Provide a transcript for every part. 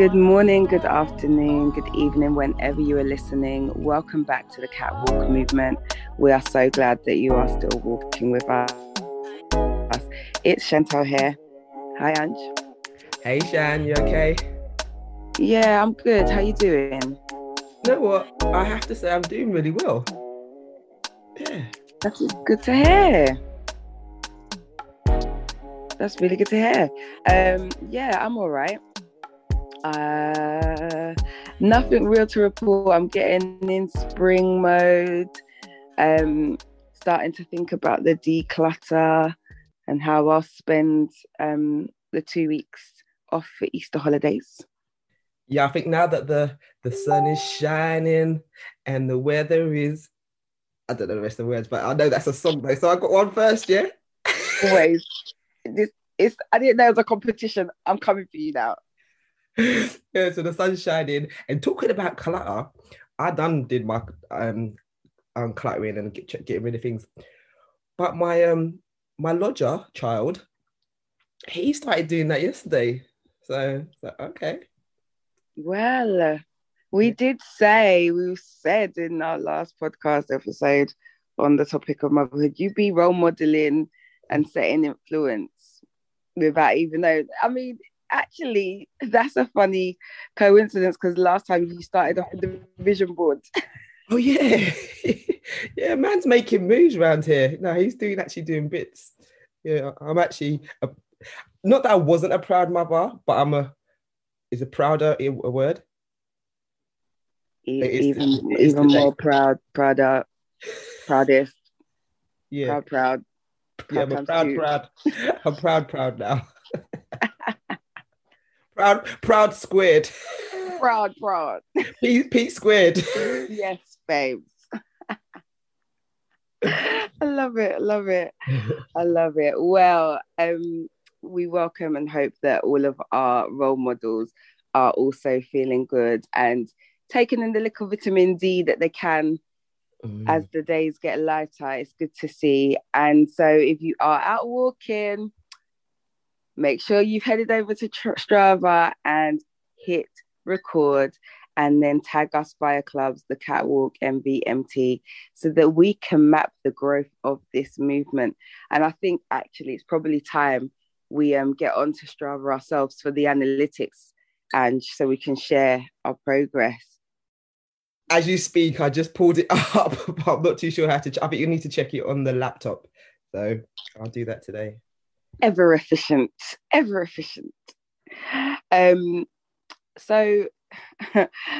Good morning, good afternoon, good evening, whenever you are listening. Welcome back to the Catwalk Movement. We are so glad that you are still walking with us. It's Chantal here. Hi, Ange. Hey, Shan, you okay? Yeah, I'm good. How you doing? You know what? I have to say, I'm doing really well. Yeah. That's good to hear. That's really good to hear. Um, yeah, I'm all right. Uh, nothing real to report. I'm getting in spring mode. Um, starting to think about the declutter and how I'll spend um, the two weeks off for Easter holidays. Yeah, I think now that the the sun is shining and the weather is, I don't know the rest of the words, but I know that's a song though. So I got one first, yeah. Always. This it's. I didn't know it was a competition. I'm coming for you now. yeah, so the sun's shining. And talking about clutter, I done did my um uncluttering and get, getting rid of things. But my um my lodger child, he started doing that yesterday. So, so okay. Well, we did say we said in our last podcast episode on the topic of motherhood, you be role modeling and setting influence without even though I mean actually that's a funny coincidence because last time you started off with the vision board. Oh yeah, yeah. Man's making moves around here. No, he's doing actually doing bits. Yeah, I'm actually a, not that I wasn't a proud mother, but I'm a is a prouder a word. Even even more proud, prouder, proudest. Yeah, proud, proud. Yeah, I'm proud, proud. I'm proud, proud now. Proud, proud squid. Proud, proud. Pete, squid. yes, babes. I love it, love it. I love it. Well, um, we welcome and hope that all of our role models are also feeling good and taking in the little vitamin D that they can mm. as the days get lighter. It's good to see. And so, if you are out walking, make sure you've headed over to Strava and hit record and then tag us via clubs, the Catwalk MVMT, so that we can map the growth of this movement. And I think actually it's probably time we um, get onto Strava ourselves for the analytics and so we can share our progress. As you speak, I just pulled it up, but I'm not too sure how to. I think you need to check it on the laptop. So I'll do that today. Ever efficient, ever efficient. Um, so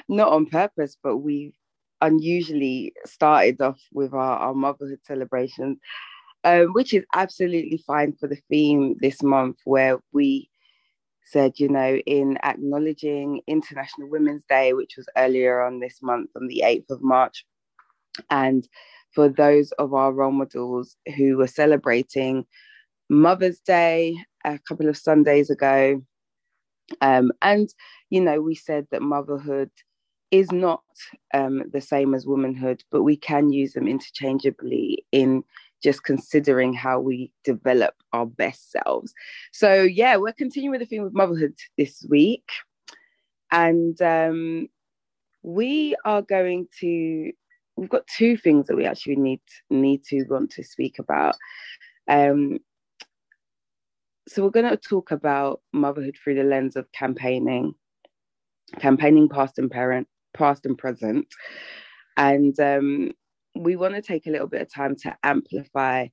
not on purpose, but we unusually started off with our, our motherhood celebrations, um, which is absolutely fine for the theme this month, where we said, you know, in acknowledging International Women's Day, which was earlier on this month, on the 8th of March, and for those of our role models who were celebrating Mother's Day a couple of Sundays ago. Um, and, you know, we said that motherhood is not um, the same as womanhood, but we can use them interchangeably in just considering how we develop our best selves. So, yeah, we're continuing with the theme of motherhood this week. And um, we are going to, we've got two things that we actually need, need to want to speak about. Um, so, we're going to talk about motherhood through the lens of campaigning, campaigning past and parent, past and present. And um, we want to take a little bit of time to amplify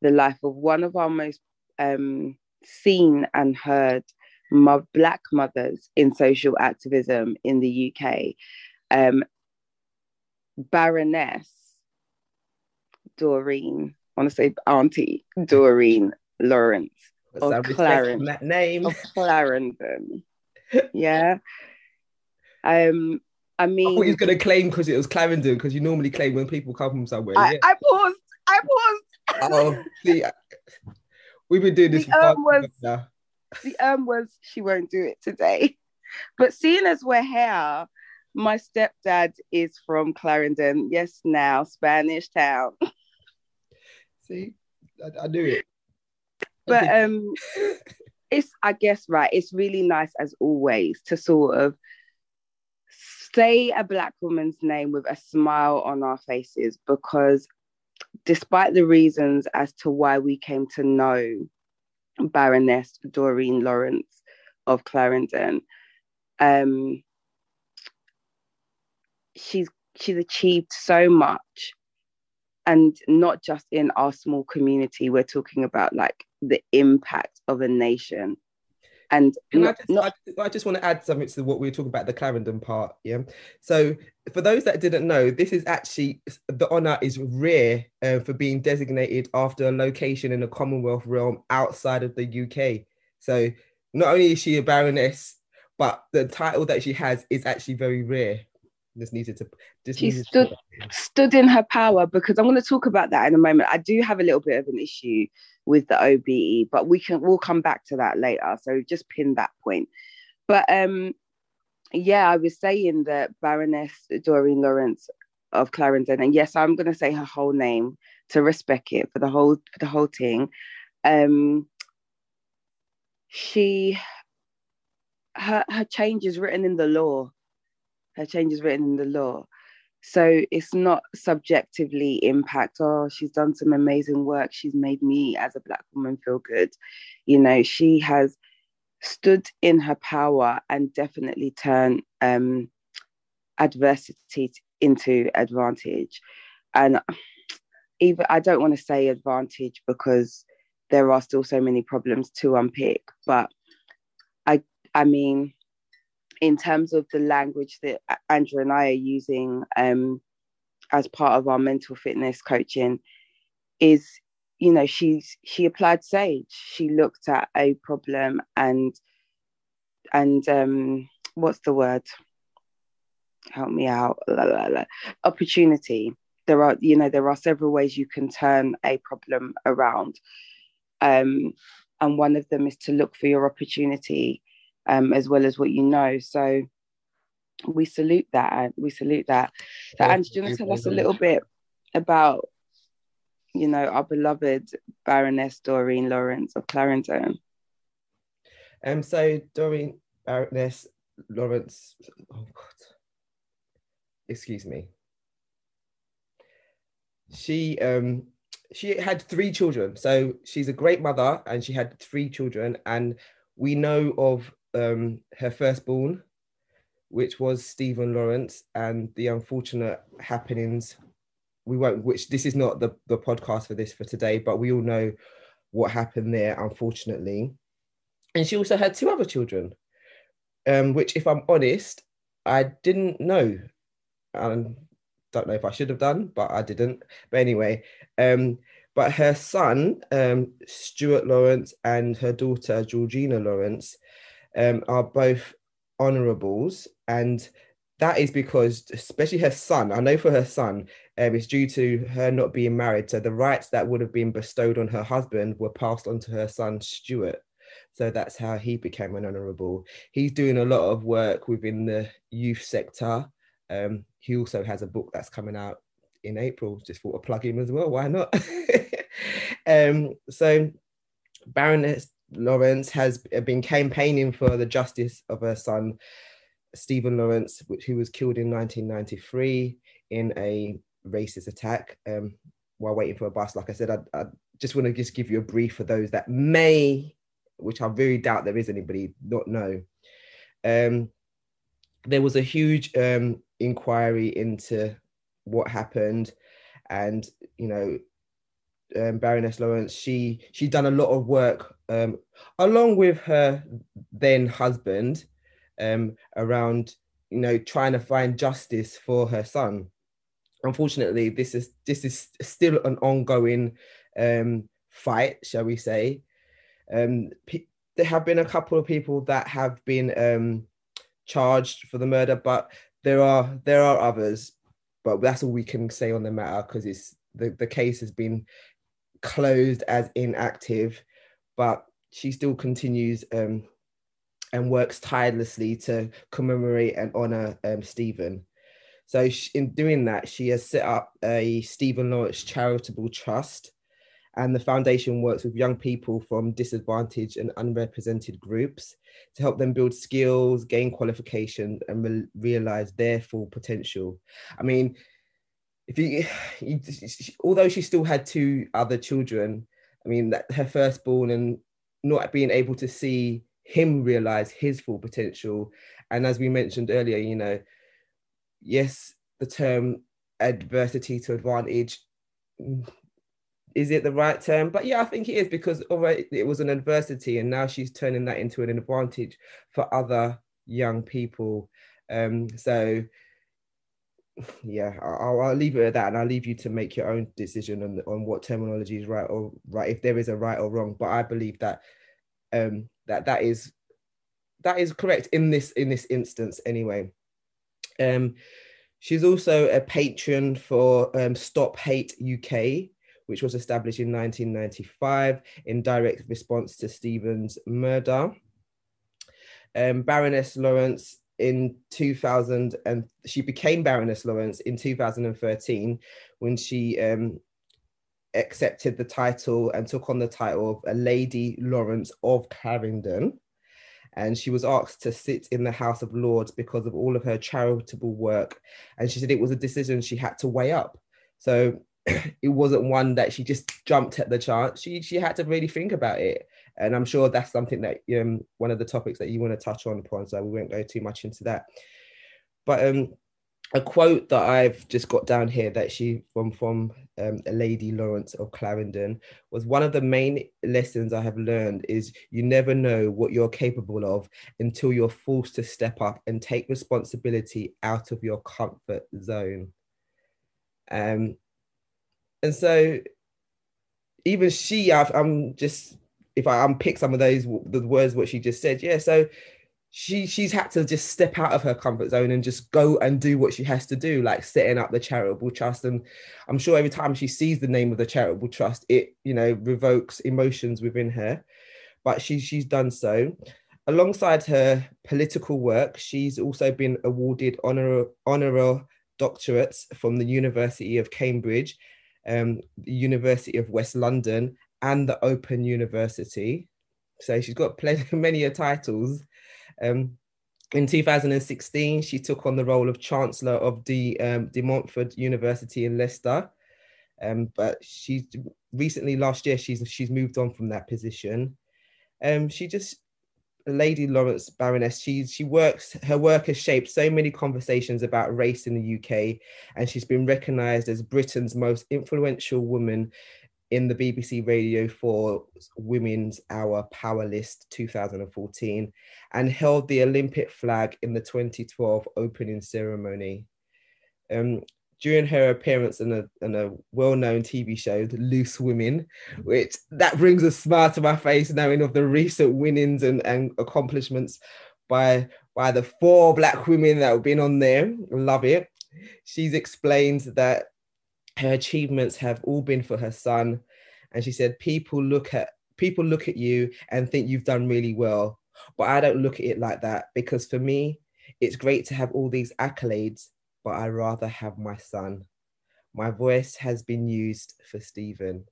the life of one of our most um, seen and heard mo- Black mothers in social activism in the UK, um, Baroness Doreen, I want to say Auntie Doreen Lawrence of Clarendon. That name. Of Clarendon. yeah. Um, I mean, I he's going to claim because it was Clarendon because you normally claim when people come from somewhere. I, yeah. I paused. I paused. oh, see, we've been doing this. The um was now. the um was she won't do it today, but seeing as we're here, my stepdad is from Clarendon. Yes, now Spanish town. See, I, I knew it. But um, it's I guess right. It's really nice as always to sort of say a black woman's name with a smile on our faces because despite the reasons as to why we came to know Baroness Doreen Lawrence of Clarendon, um, she's she's achieved so much and not just in our small community we're talking about like the impact of a nation. And not, I, just, not... I, I, just, want to add something to what we were talking about the clarendon part yeah? So for those that didn't know this is actually the honor is rare uh, for being designated after a location in the commonwealth realm outside of the uk so not only is she a baroness but the title that she has is actually very rare just needed to just she stood to stood in. her power because i'm going to talk about that in a moment. I do have a little bit of an issue with the obe but we can we'll come back to that later so just pin that point. But um yeah i was saying that baroness doreen lawrence of clarendon and yes i'm going to say her whole name to respect it for the whole for the whole thing. Um she her her change is written in the law her change is written in the law. So it's not subjectively impact. Oh, she's done some amazing work. She's made me as a black woman feel good. You know, she has stood in her power and definitely turned um, adversity into advantage. And even I don't want to say advantage because there are still so many problems to unpick. But I, I mean, in terms of the language that Andrew and I are using um, as part of our mental fitness coaching is you know she's she applied sage. She looked at a problem and and um what's the word? Help me out. La, la, la. opportunity. There are you know there are several ways you can turn a problem around. Um and one of them is to look for your opportunity um, as well as what you know. So we salute that. We salute that. So, Ange, do you want to tell us a little bit about, you know, our beloved Baroness Doreen Lawrence of Clarendon? Um, so Doreen Baroness Lawrence, oh God, excuse me. She um she had three children, so she's a great mother, and she had three children, and we know of um, her firstborn, which was Stephen Lawrence, and the unfortunate happenings. We won't. Which this is not the the podcast for this for today, but we all know what happened there, unfortunately. And she also had two other children, um, which, if I'm honest, I didn't know. And don't know if I should have done, but I didn't. But anyway, um, but her son, um, Stuart Lawrence, and her daughter, Georgina Lawrence, um, are both honorables. And that is because, especially her son, I know for her son, um, it's due to her not being married. So the rights that would have been bestowed on her husband were passed on to her son, Stuart. So that's how he became an honourable. He's doing a lot of work within the youth sector. Um, he also has a book that's coming out in April. Just thought to plug him as well. Why not? um, so Baroness Lawrence has been campaigning for the justice of her son, Stephen Lawrence, who was killed in 1993 in a racist attack um, while waiting for a bus. Like I said, I, I just want to just give you a brief for those that may, which I very doubt there is anybody not know. Um, there was a huge um, inquiry into what happened, and you know um, Baroness Lawrence, she she done a lot of work um, along with her then husband um, around you know trying to find justice for her son. Unfortunately, this is this is still an ongoing um, fight, shall we say? Um, pe- there have been a couple of people that have been um, charged for the murder, but there are there are others. But that's all we can say on the matter because it's the, the case has been closed as inactive, but she still continues um, and works tirelessly to commemorate and honor um, Stephen. So she, in doing that, she has set up a Stephen Lawrence Charitable Trust, And the foundation works with young people from disadvantaged and unrepresented groups to help them build skills, gain qualification, and re- realize their full potential. I mean, if you, you, although she still had two other children, I mean, that her firstborn and not being able to see him realize his full potential. And as we mentioned earlier, you know, yes, the term adversity to advantage is it the right term? But yeah, I think it is because already it was an adversity, and now she's turning that into an advantage for other young people. Um, so yeah, I'll, I'll leave it at that, and I'll leave you to make your own decision on on what terminology is right or right, if there is a right or wrong. But I believe that um, that that is that is correct in this in this instance anyway. Um, she's also a patron for um, Stop Hate UK, which was established in 1995 in direct response to Stephen's murder. Um, Baroness Lawrence in 2000 and she became Baroness Lawrence in 2013 when she um, accepted the title and took on the title of a Lady Lawrence of Clarendon. And she was asked to sit in the House of Lords because of all of her charitable work. And she said it was a decision she had to weigh up. So it wasn't one that she just jumped at the chance. She she had to really think about it, and I'm sure that's something that um one of the topics that you want to touch on upon. So we won't go too much into that. But um, a quote that I've just got down here that she from from um, a lady Lawrence of Clarendon was one of the main lessons I have learned is you never know what you're capable of until you're forced to step up and take responsibility out of your comfort zone. Um, and so even she, i am just if I unpick some of those the words what she just said, yeah. So she she's had to just step out of her comfort zone and just go and do what she has to do, like setting up the charitable trust. And I'm sure every time she sees the name of the charitable trust, it you know revokes emotions within her. But she she's done so. Alongside her political work, she's also been awarded honor honorary doctorates from the University of Cambridge um, the University of West London, and the Open University. So she's got plenty, many titles. Um, in 2016, she took on the role of Chancellor of the um, De Montfort University in Leicester. Um, but she's recently last year she's she's moved on from that position. Um, she just Lady Lawrence Baroness, she she works her work has shaped so many conversations about race in the UK, and she's been recognised as Britain's most influential woman in the BBC Radio 4 Women's Hour Power List 2014, and held the Olympic flag in the 2012 opening ceremony. Um, during her appearance in a, in a well-known TV show, Loose Women, which that brings a smile to my face knowing of the recent winnings and, and accomplishments by by the four black women that have been on there. Love it. She's explained that her achievements have all been for her son. And she said, people look at people look at you and think you've done really well. But I don't look at it like that because for me, it's great to have all these accolades but I rather have my son. My voice has been used for Stephen.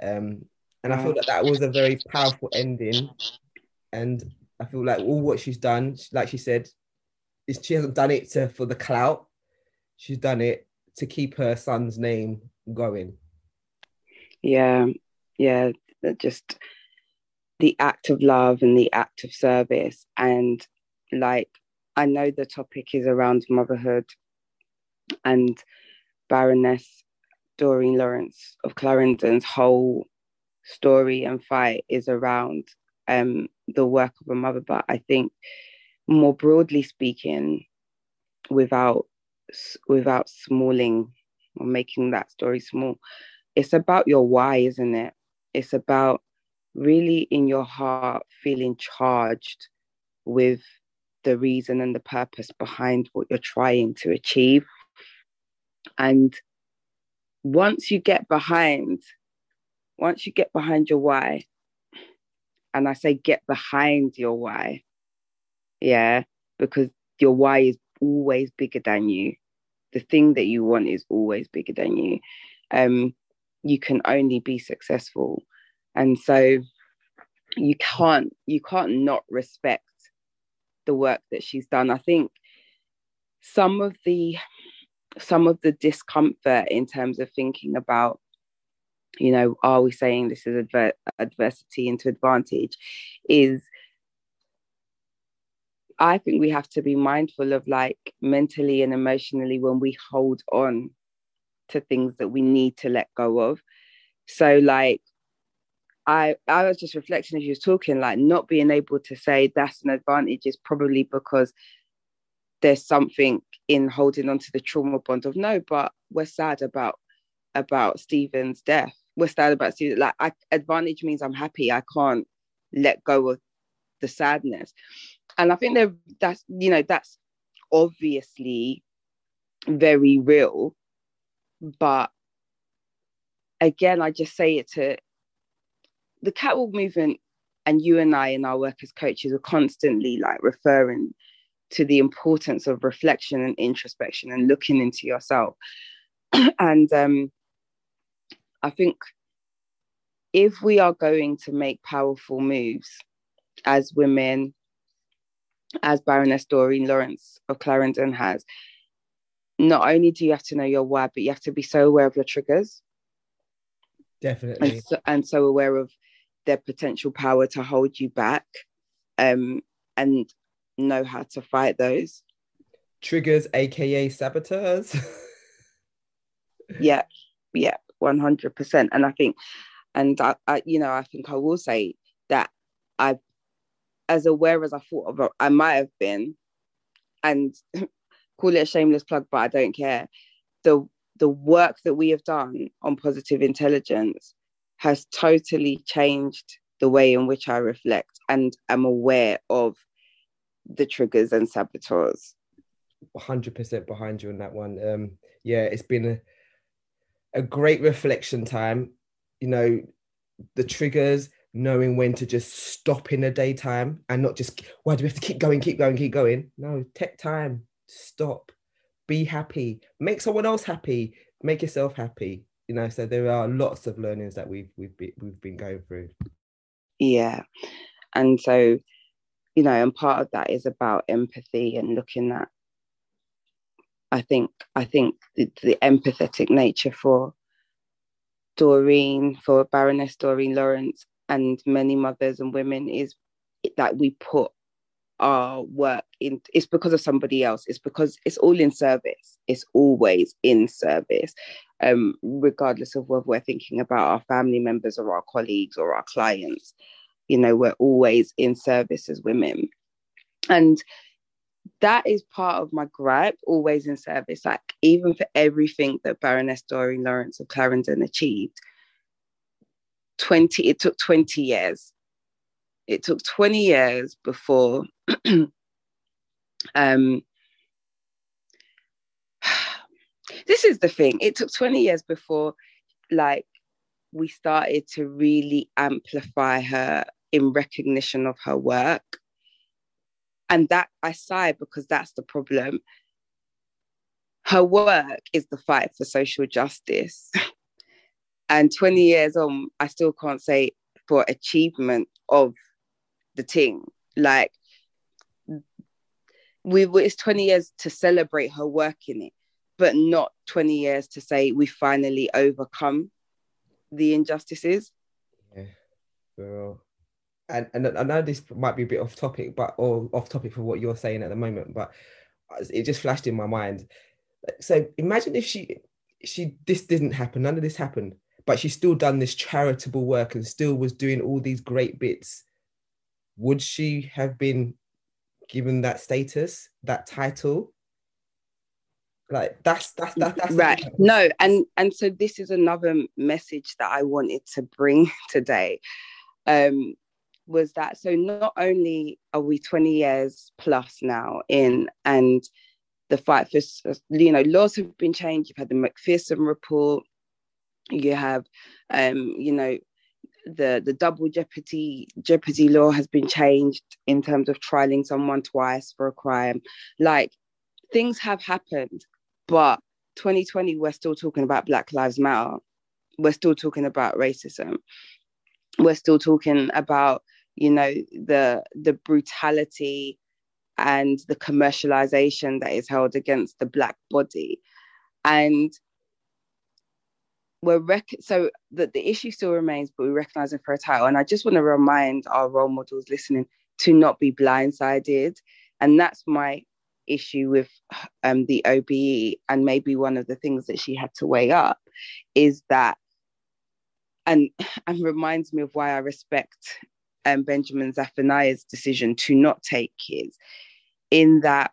Um, and I feel that that was a very powerful ending. And I feel like all what she's done, like she said, is she hasn't done it to, for the clout. She's done it to keep her son's name going. Yeah, yeah, just the act of love and the act of service. And like, I know the topic is around motherhood, and Baroness Doreen Lawrence of Clarendon's whole story and fight is around um, the work of a mother. But I think more broadly speaking, without without smalling or making that story small, it's about your why, isn't it? It's about really in your heart feeling charged with the reason and the purpose behind what you're trying to achieve and once you get behind, once you get behind your why, and I say get behind your why, yeah, because your why is always bigger than you. The thing that you want is always bigger than you. Um, you can only be successful and so you can't you can't not respect the work that she's done i think some of the some of the discomfort in terms of thinking about you know are we saying this is adver- adversity into advantage is i think we have to be mindful of like mentally and emotionally when we hold on to things that we need to let go of. So like I I was just reflecting as you was talking, like not being able to say that's an advantage is probably because there's something in holding on to the trauma bond of no, but we're sad about about Stephen's death. We're sad about Stephen. Like I, advantage means I'm happy. I can't let go of the sadness, and I think that that's you know that's obviously very real, but again, I just say it to the catwalk movement and you and I in our work as coaches are constantly like referring to the importance of reflection and introspection and looking into yourself. and um, I think if we are going to make powerful moves as women, as Baroness Doreen Lawrence of Clarendon has, not only do you have to know your why, but you have to be so aware of your triggers. Definitely. And so, and so aware of their potential power to hold you back um, and know how to fight those. Triggers, aka saboteurs. yeah, yeah, 100%. And I think, and I, I, you know, I think I will say that I, as aware as I thought of, I might have been, and call it a shameless plug, but I don't care. The the work that we have done on positive intelligence has totally changed the way in which I reflect and am aware of the triggers and saboteurs. 100% behind you on that one. Um, yeah, it's been a, a great reflection time. You know, the triggers, knowing when to just stop in the daytime and not just, why do we have to keep going, keep going, keep going? No, take time, stop, be happy, make someone else happy, make yourself happy you know so there are lots of learnings that we've we've been, we've been going through yeah and so you know and part of that is about empathy and looking at i think i think the, the empathetic nature for doreen for baroness doreen lawrence and many mothers and women is that we put our work in it's because of somebody else. It's because it's all in service. It's always in service um, regardless of whether we're thinking about our family members or our colleagues or our clients you know we're always in service as women. And that is part of my gripe always in service. Like even for everything that baroness doreen lawrence of clarendon achieved 20 it took 20 years. It took 20 years before um, this is the thing. It took 20 years before like we started to really amplify her in recognition of her work and that i sigh because that's the problem her work is the fight for social justice and 20 years on i still can't say for achievement of the thing. Like we it's 20 years to celebrate her work in it, but not 20 years to say we finally overcome the injustices. Yeah. Well, and and I know this might be a bit off topic, but or off topic for what you're saying at the moment, but it just flashed in my mind. So imagine if she she this didn't happen, none of this happened, but she still done this charitable work and still was doing all these great bits would she have been given that status, that title? Like that's that's that, that's right. No, and and so this is another message that I wanted to bring today. Um, was that so? Not only are we twenty years plus now in, and the fight for you know laws have been changed. You've had the Macpherson report. You have, um, you know, the the double jeopardy jeopardy law has been changed in terms of trialing someone twice for a crime like things have happened but 2020 we're still talking about black lives matter we're still talking about racism. We're still talking about, you know, the the brutality and the commercialization that is held against the black body. And we're rec- so that the issue still remains, but we recognize it for a title. And I just want to remind our role models listening to not be blindsided. And that's my issue with um, the OBE. And maybe one of the things that she had to weigh up is that, and, and reminds me of why I respect um, Benjamin Zephaniah's decision to not take kids, in that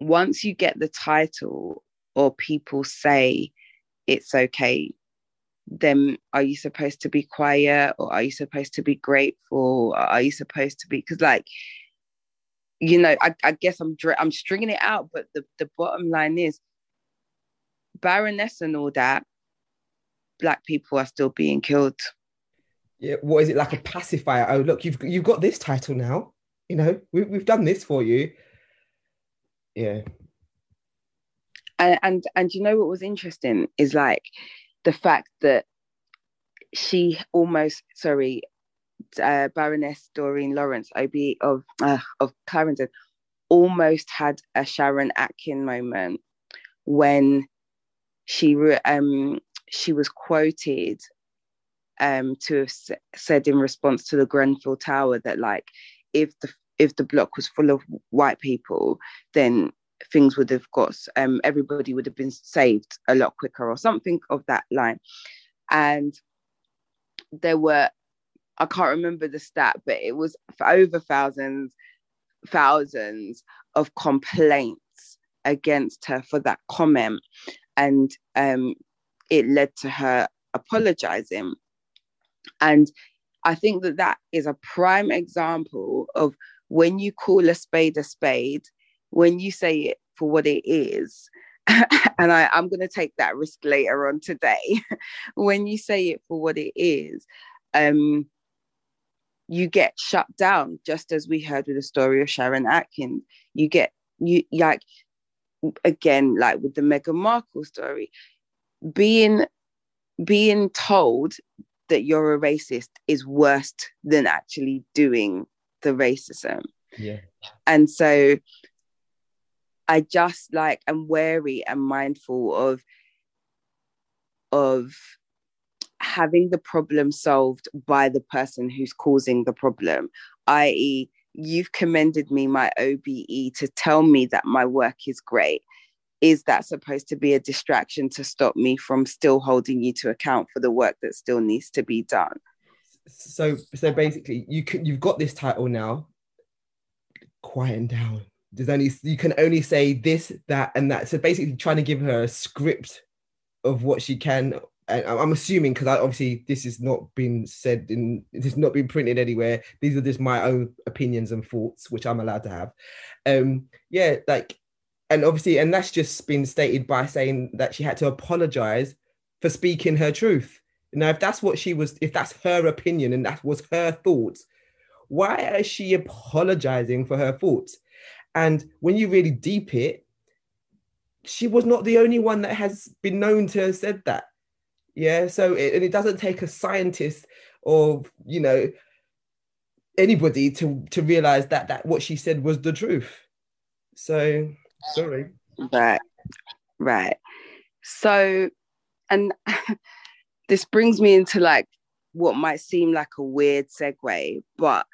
once you get the title or people say it's okay then are you supposed to be quiet or are you supposed to be grateful are you supposed to be because like you know I, I guess i'm i'm stringing it out but the, the bottom line is baroness and all that black people are still being killed. Yeah what is it like a pacifier? Oh look you've you've got this title now. You know we, we've done this for you. Yeah. And, and and you know what was interesting is like the fact that she almost sorry uh, baroness doreen lawrence ob of uh, of clarendon almost had a sharon atkin moment when she um she was quoted um to have said in response to the grenfell tower that like if the if the block was full of white people then things would have got um, everybody would have been saved a lot quicker or something of that line. And there were i can't remember the stat but it was over thousands thousands of complaints against her for that comment. And um, it led to her apologizing. And i think that that is a prime example of when you call a spade a spade when you say it for what it is, and I, I'm going to take that risk later on today, when you say it for what it is, um, you get shut down, just as we heard with the story of Sharon Atkins. You get, you like, again, like with the Meghan Markle story, being being told that you're a racist is worse than actually doing the racism. Yeah. And so I just like am wary and mindful of of having the problem solved by the person who's causing the problem, i.e., you've commended me my OBE to tell me that my work is great. Is that supposed to be a distraction to stop me from still holding you to account for the work that still needs to be done? So, so basically, you can you've got this title now. Quiet down there's only you can only say this, that, and that. So basically, trying to give her a script of what she can. And I'm assuming because I obviously this has not been said in has not been printed anywhere. These are just my own opinions and thoughts, which I'm allowed to have. Um, yeah, like, and obviously, and that's just been stated by saying that she had to apologize for speaking her truth. Now, if that's what she was, if that's her opinion and that was her thoughts, why is she apologizing for her thoughts? And when you really deep it, she was not the only one that has been known to have said that. Yeah. So it, and it doesn't take a scientist or you know anybody to to realize that that what she said was the truth. So sorry. Right. Right. So and this brings me into like what might seem like a weird segue, but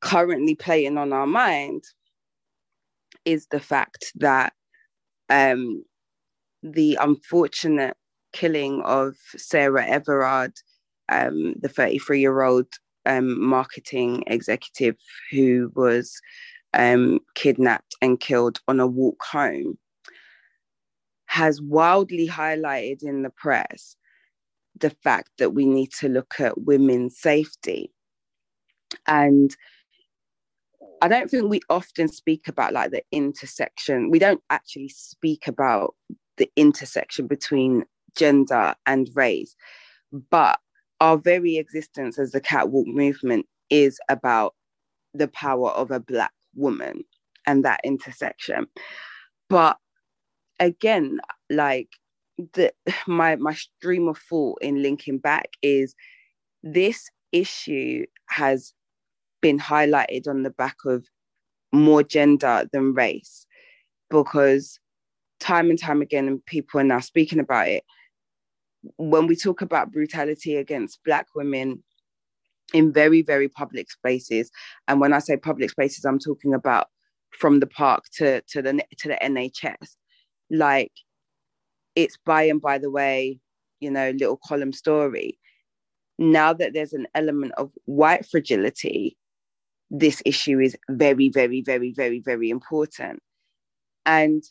currently playing on our mind is the fact that um, the unfortunate killing of Sarah Everard, um, the 33 year old um, marketing executive who was um, kidnapped and killed on a walk home, has wildly highlighted in the press the fact that we need to look at women's safety. And I don't think we often speak about like the intersection. We don't actually speak about the intersection between gender and race, but our very existence as the catwalk movement is about the power of a black woman and that intersection. But again, like the my my stream of thought in linking back is this issue has been highlighted on the back of more gender than race because time and time again and people are now speaking about it when we talk about brutality against black women in very very public spaces. And when i say public spaces i'm talking about from the park to to the to the nhs like it's by and by the way you know little column story. Now that there's an element of white fragility this issue is very very very very very important. And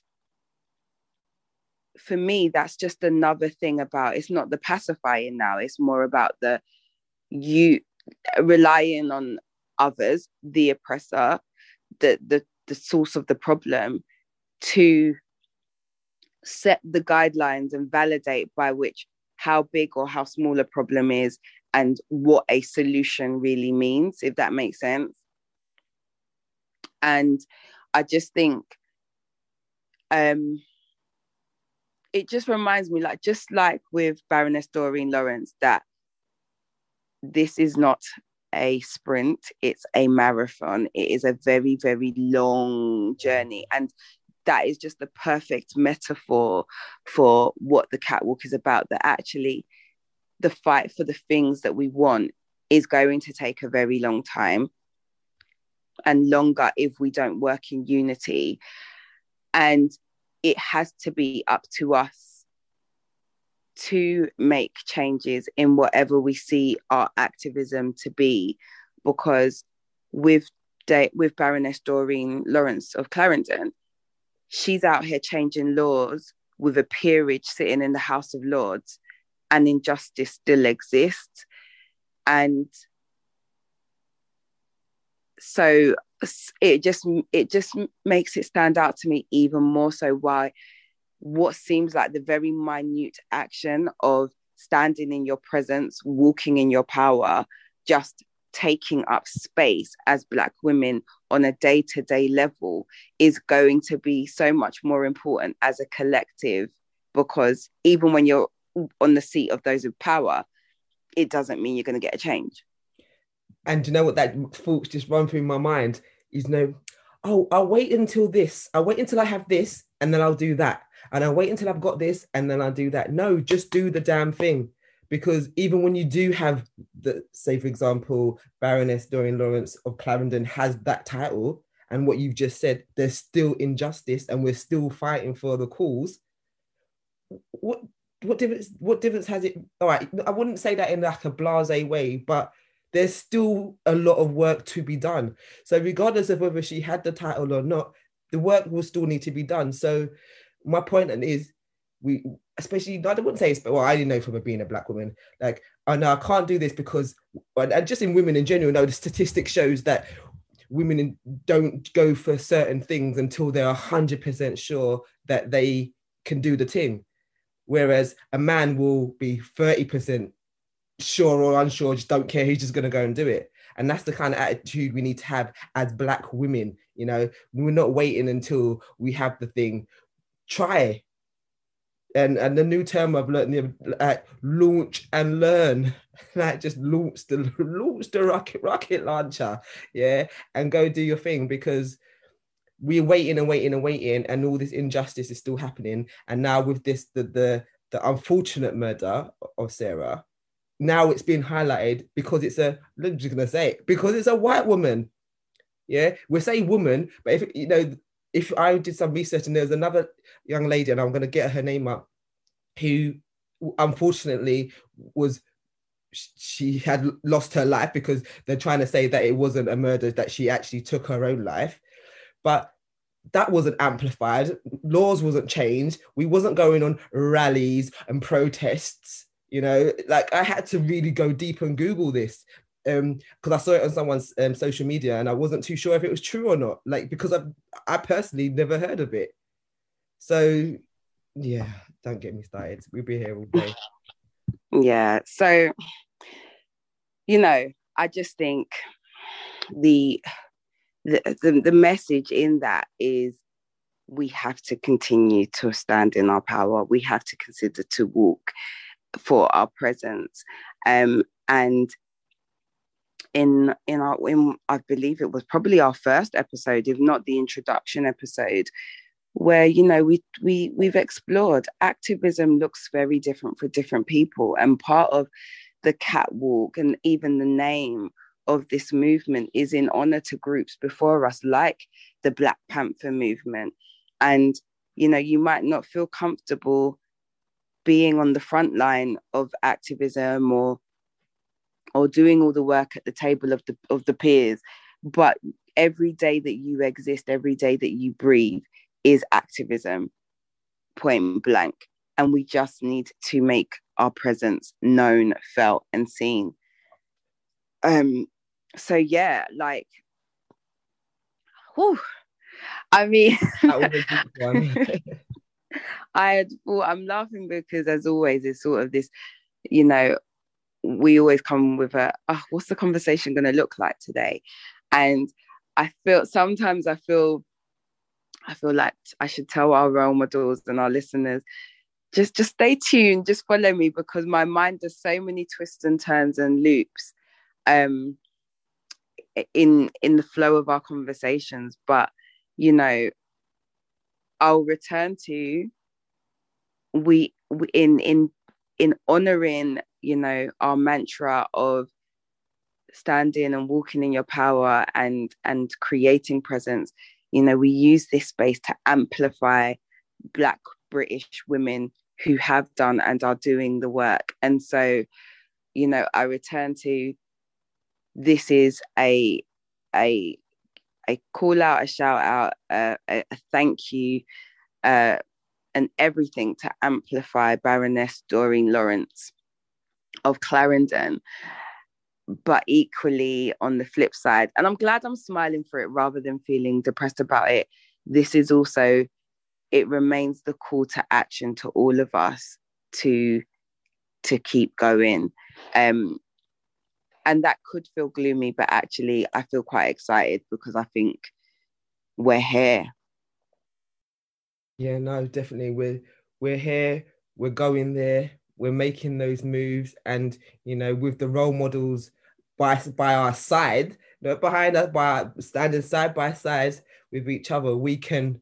for me that's just another thing about it's not the pacifying now it's more about the you relying on others the oppressor the the, the source of the problem to set the guidelines and validate by which how big or how small a problem is and what a solution really means if that makes sense. And i just think um it just reminds me like just like with baroness doreen lawrence that this is not a sprint it's a marathon. It is a very very long journey. And that is just the perfect metaphor for what the catwalk is about that actually the fight for the things that we want is going to take a very long time and longer if we don't work in unity. And it has to be up to us to make changes in whatever we see our activism to be because with De- with Baroness Doreen Lawrence of Clarendon, she's out here changing laws with a peerage sitting in the House of Lords, and injustice still exists. And so it just it just makes it stand out to me even more so why what seems like the very minute action of standing in your presence walking in your power just taking up space as black women on a day-to-day level is going to be so much more important as a collective because even when you're on the seat of those with power it doesn't mean you're going to get a change and you know what that thoughts just run through my mind is no, oh, I'll wait until this. I'll wait until I have this and then I'll do that. And I'll wait until I've got this and then I'll do that. No, just do the damn thing. Because even when you do have the, say, for example, Baroness Doreen Lawrence of Clarendon has that title, and what you've just said, there's still injustice and we're still fighting for the cause. What what difference what difference has it all right i wouldn't say that in like a blase way but there's still a lot of work to be done. So, regardless of whether she had the title or not, the work will still need to be done. So, my point is, we, especially, I wouldn't say well, I didn't know from being a black woman, like, oh no, I can't do this because, and just in women in general, no, the statistic shows that women don't go for certain things until they're 100% sure that they can do the thing. Whereas a man will be 30% sure or unsure, just don't care. He's just going to go and do it. And that's the kind of attitude we need to have as Black women. You know, we're not waiting until we have the thing. Try. And and the new term I've learned, like launch and learn. like just launch the launch the rocket rocket launcher, yeah, and go do your thing because we're waiting and waiting and waiting, and all this injustice is still happening. And now with this, the the the unfortunate murder of Sarah, now it's being highlighted because it's a I'm just gonna say it, because it's a white woman. Yeah, we say woman, but if you know, if I did some research and there's another young lady, and I'm gonna get her name up, who unfortunately was she had lost her life because they're trying to say that it wasn't a murder that she actually took her own life. But that wasn't amplified. Laws wasn't changed. We wasn't going on rallies and protests you know, like I had to really go deep and Google this um because I saw it on someone's um, social media and I wasn't too sure if it was true or not. Like because I I personally never heard of it. So yeah, don't get me started. We'll be here all day. Yeah. So you know, I just think the the the, the message in that is we have to continue to stand in our power. We have to consider to walk for our presence. Um, and in in our in I believe it was probably our first episode, if not the introduction episode, where you know we we we've explored activism looks very different for different people, and part of the catwalk and even the name of this movement is in honor to groups before us, like the Black Panther movement. And, you know, you might not feel comfortable being on the front line of activism or or doing all the work at the table of the of the peers. But every day that you exist every day that you breathe is activism point blank. And we just need to make our presence known felt and seen. Um so yeah like whew, i mean i had well i'm laughing because as always it's sort of this you know we always come with a oh, what's the conversation going to look like today? And i feel sometimes i feel i feel like i should tell our role models and our listeners just just stay tuned just follow me because my mind does so many twists and turns and loops um in in the flow of our conversations. But you know i'll return to we in in in honoring you know our mantra of standing and walking in your power and and creating presence you know we use this space to amplify black british women who have done and are doing the work. And so you know i return to this is a a a call out a shout out a, a thank you uh, and everything to amplify baroness doreen lawrence of Clarendon. But equally, on the flip side, and I'm glad I'm smiling for it rather than feeling depressed about it. This is also, it remains the call to action to all of us to to keep going. Um, and that could feel gloomy, but actually, I feel quite excited because I think we're here. Yeah, no, definitely. We're we're here. We're going there we're making those moves and you know with the role models by by our side not behind us by standing side by side with each other we can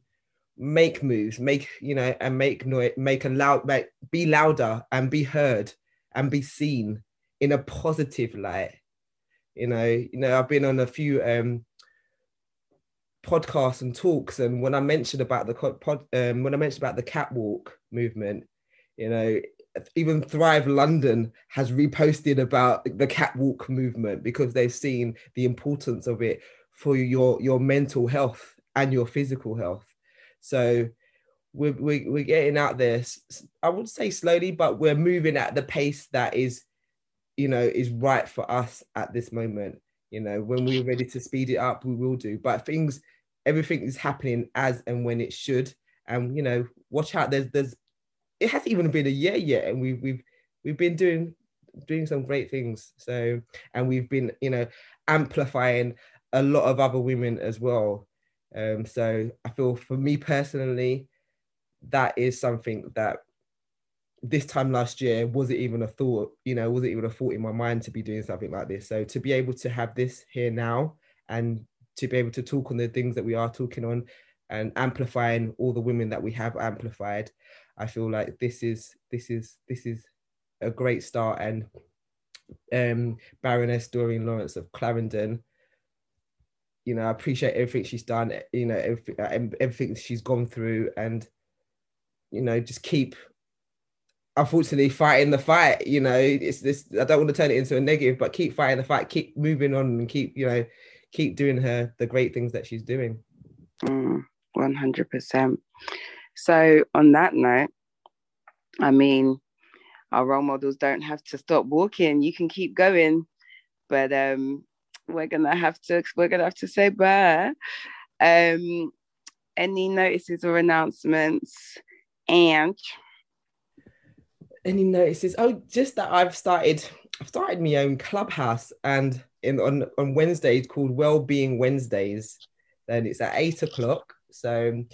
make moves make you know and make noise make a loud make, be louder and be heard and be seen in a positive light you know you know i've been on a few um podcasts and talks and when i mentioned about the pod um, when i mentioned about the catwalk movement you know even Thrive London has reposted about the catwalk movement because they've seen the importance of it for your your mental health and your physical health. So we're, we're, we're getting out there, I would say slowly, but we're moving at the pace that is, you know, is right for us at this moment. You know, when we're ready to speed it up, we will do. But things, everything is happening as and when it should. And you know, watch out. There's there's it hasn't even been a year yet, and we've we've we've been doing doing some great things. So, and we've been you know amplifying a lot of other women as well. Um, so I feel for me personally, that is something that this time last year wasn't even a thought, you know, wasn't even a thought in my mind to be doing something like this. So to be able to have this here now and to be able to talk on the things that we are talking on and amplifying all the women that we have amplified, I feel like this is this is this is a great start. And um, Baroness Doreen Lawrence of Clarendon, you know, I appreciate everything she's done. You know, everything, everything she's gone through, and you know, just keep. Unfortunately, fighting the fight. You know, it's this. I don't want to turn it into a negative, but keep fighting the fight. Keep moving on, and keep you know, keep doing her the great things that she's doing. Mm, one hundred percent. So, on that note, I mean, our role models don't have to stop walking. You can keep going, but um, we're gonna have to we're gonna have to say bye. Um, any notices or announcements, and any notices? Oh, just that I've started. I've started my own clubhouse, and in on on Wednesdays called Wellbeing Wednesdays. Then it's at eight o'clock. So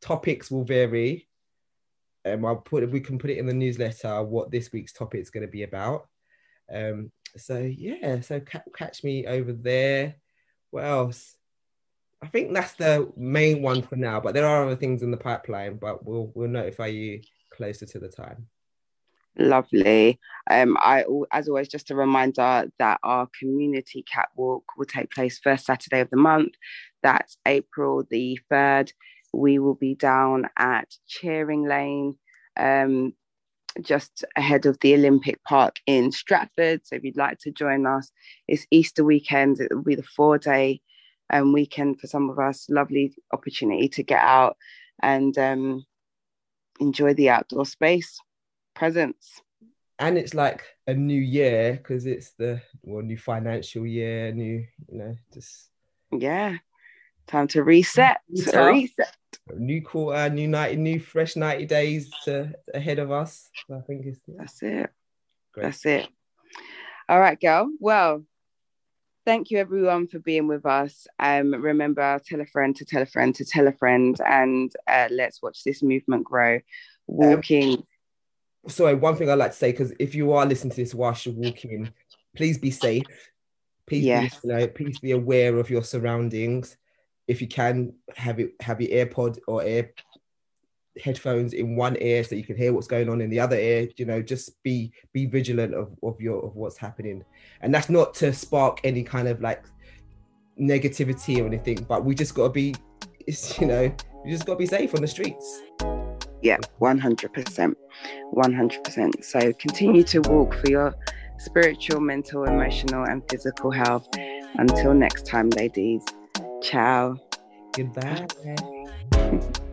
topics will vary. Um, I'll put we can put it in the newsletter what this week's topic is going to be about. Um, so yeah, so ca- catch me over there. What else? I think that's the main one for now, but there are other things in the pipeline, but we'll we'll notify you closer to the time. Lovely. Um, I as always just a reminder that our community catwalk will take place first Saturday of the month. That's April the third. We will be down at Cheering Lane, um, just ahead of the Olympic Park in Stratford. So if you'd like to join us, it's Easter weekend. It will be the four day um, weekend for some of us. Lovely opportunity to get out and um, enjoy the outdoor space. Presents. And it's like a new year because it's the well new financial year, new you know just yeah, time to reset. To reset. New quarter, new ninety, new fresh ninety days to, ahead of us. I think it's yeah. that's it. Great. That's it. All right, girl. Well, thank you everyone for being with us. Um, remember, tell a friend to tell a friend to tell a friend, and uh, let's watch this movement grow. Walking. Um, sorry, one thing I'd like to say because if you are listening to this whilst you're walking, please be safe. Please, yes. be, you know, please be aware of your surroundings. If you can, have it have your AirPod or air headphones in one ear so you can hear what's going on in the other ear you know just be be vigilant of, of your of what's happening and that's not to spark any kind of like negativity or anything but we just got to be it's you know you just got to be safe on the streets yeah 100% 100% so continue to walk for your spiritual mental emotional and physical health. Until next time ladies. Ciao. Goodbye